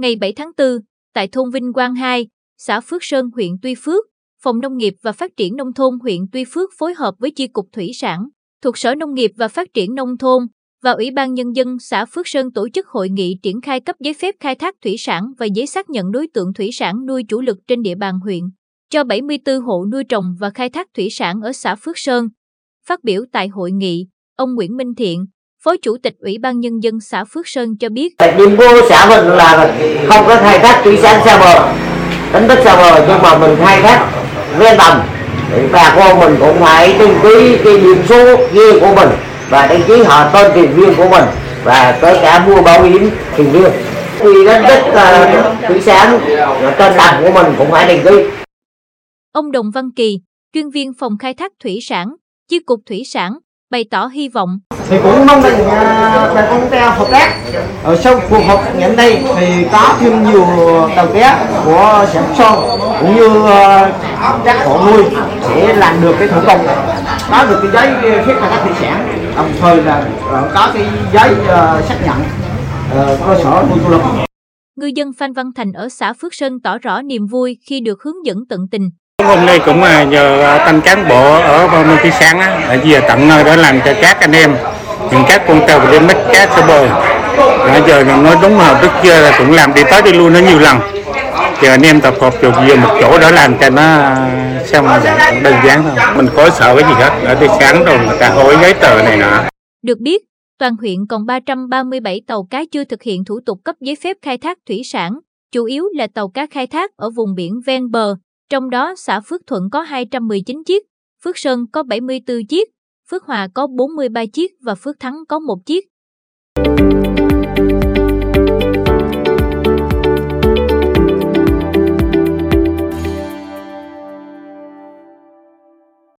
Ngày 7 tháng 4, tại thôn Vinh Quang 2, xã Phước Sơn, huyện Tuy Phước, Phòng Nông nghiệp và Phát triển Nông thôn huyện Tuy Phước phối hợp với Chi cục Thủy sản, thuộc Sở Nông nghiệp và Phát triển Nông thôn và Ủy ban Nhân dân xã Phước Sơn tổ chức hội nghị triển khai cấp giấy phép khai thác thủy sản và giấy xác nhận đối tượng thủy sản nuôi chủ lực trên địa bàn huyện cho 74 hộ nuôi trồng và khai thác thủy sản ở xã Phước Sơn. Phát biểu tại hội nghị, ông Nguyễn Minh Thiện, Phó Chủ tịch Ủy ban Nhân dân xã Phước Sơn cho biết. Điểm của xã mình là không có khai thác thủy sản xa bờ, đánh bắt xa bờ nhưng mà mình khai thác ven tầm Bà con mình cũng phải đăng ký cái điểm số riêng của mình và đăng ký họ tên thuyền viên của mình và có cả mua bảo hiểm thuyền viên. Khi đánh bắt uh, thủy sản tên đầm của mình cũng phải đăng ký. Ông Đồng Văn Kỳ, chuyên viên phòng khai thác thủy sản, chi cục thủy sản, bày tỏ hy vọng. Thì cũng mong rằng bà con ta hợp tác. Ở sau cuộc họp ngày hôm nay thì có thêm nhiều tàu cá của sản son cũng như các hộ nuôi sẽ làm được cái thủ công có được cái giấy phép khai thác thủy sản đồng thời là có cái giấy xác nhận cơ sở nuôi du lịch Ngư dân Phan Văn Thành ở xã Phước Sơn tỏ rõ niềm vui khi được hướng dẫn tận tình. Hôm nay cũng à, nhờ à, tăng cán bộ ở Bao Minh Thị Sáng á, ở về tận nơi đó làm cho các anh em những các con tàu đi mất cá sơ bờ. Nãy giờ nói đúng hợp trước kia là cũng làm đi tới đi luôn nó nhiều lần. Giờ anh em tập hợp được về một chỗ đó làm cho nó à, xong đơn giản thôi. Mình có sợ cái gì hết. Ở đi sáng rồi người ta hối giấy tờ này nọ. Được biết, toàn huyện còn 337 tàu cá chưa thực hiện thủ tục cấp giấy phép khai thác thủy sản, chủ yếu là tàu cá khai thác ở vùng biển ven bờ, trong đó xã Phước Thuận có 219 chiếc, Phước Sơn có 74 chiếc, Phước Hòa có 43 chiếc và Phước Thắng có 1 chiếc.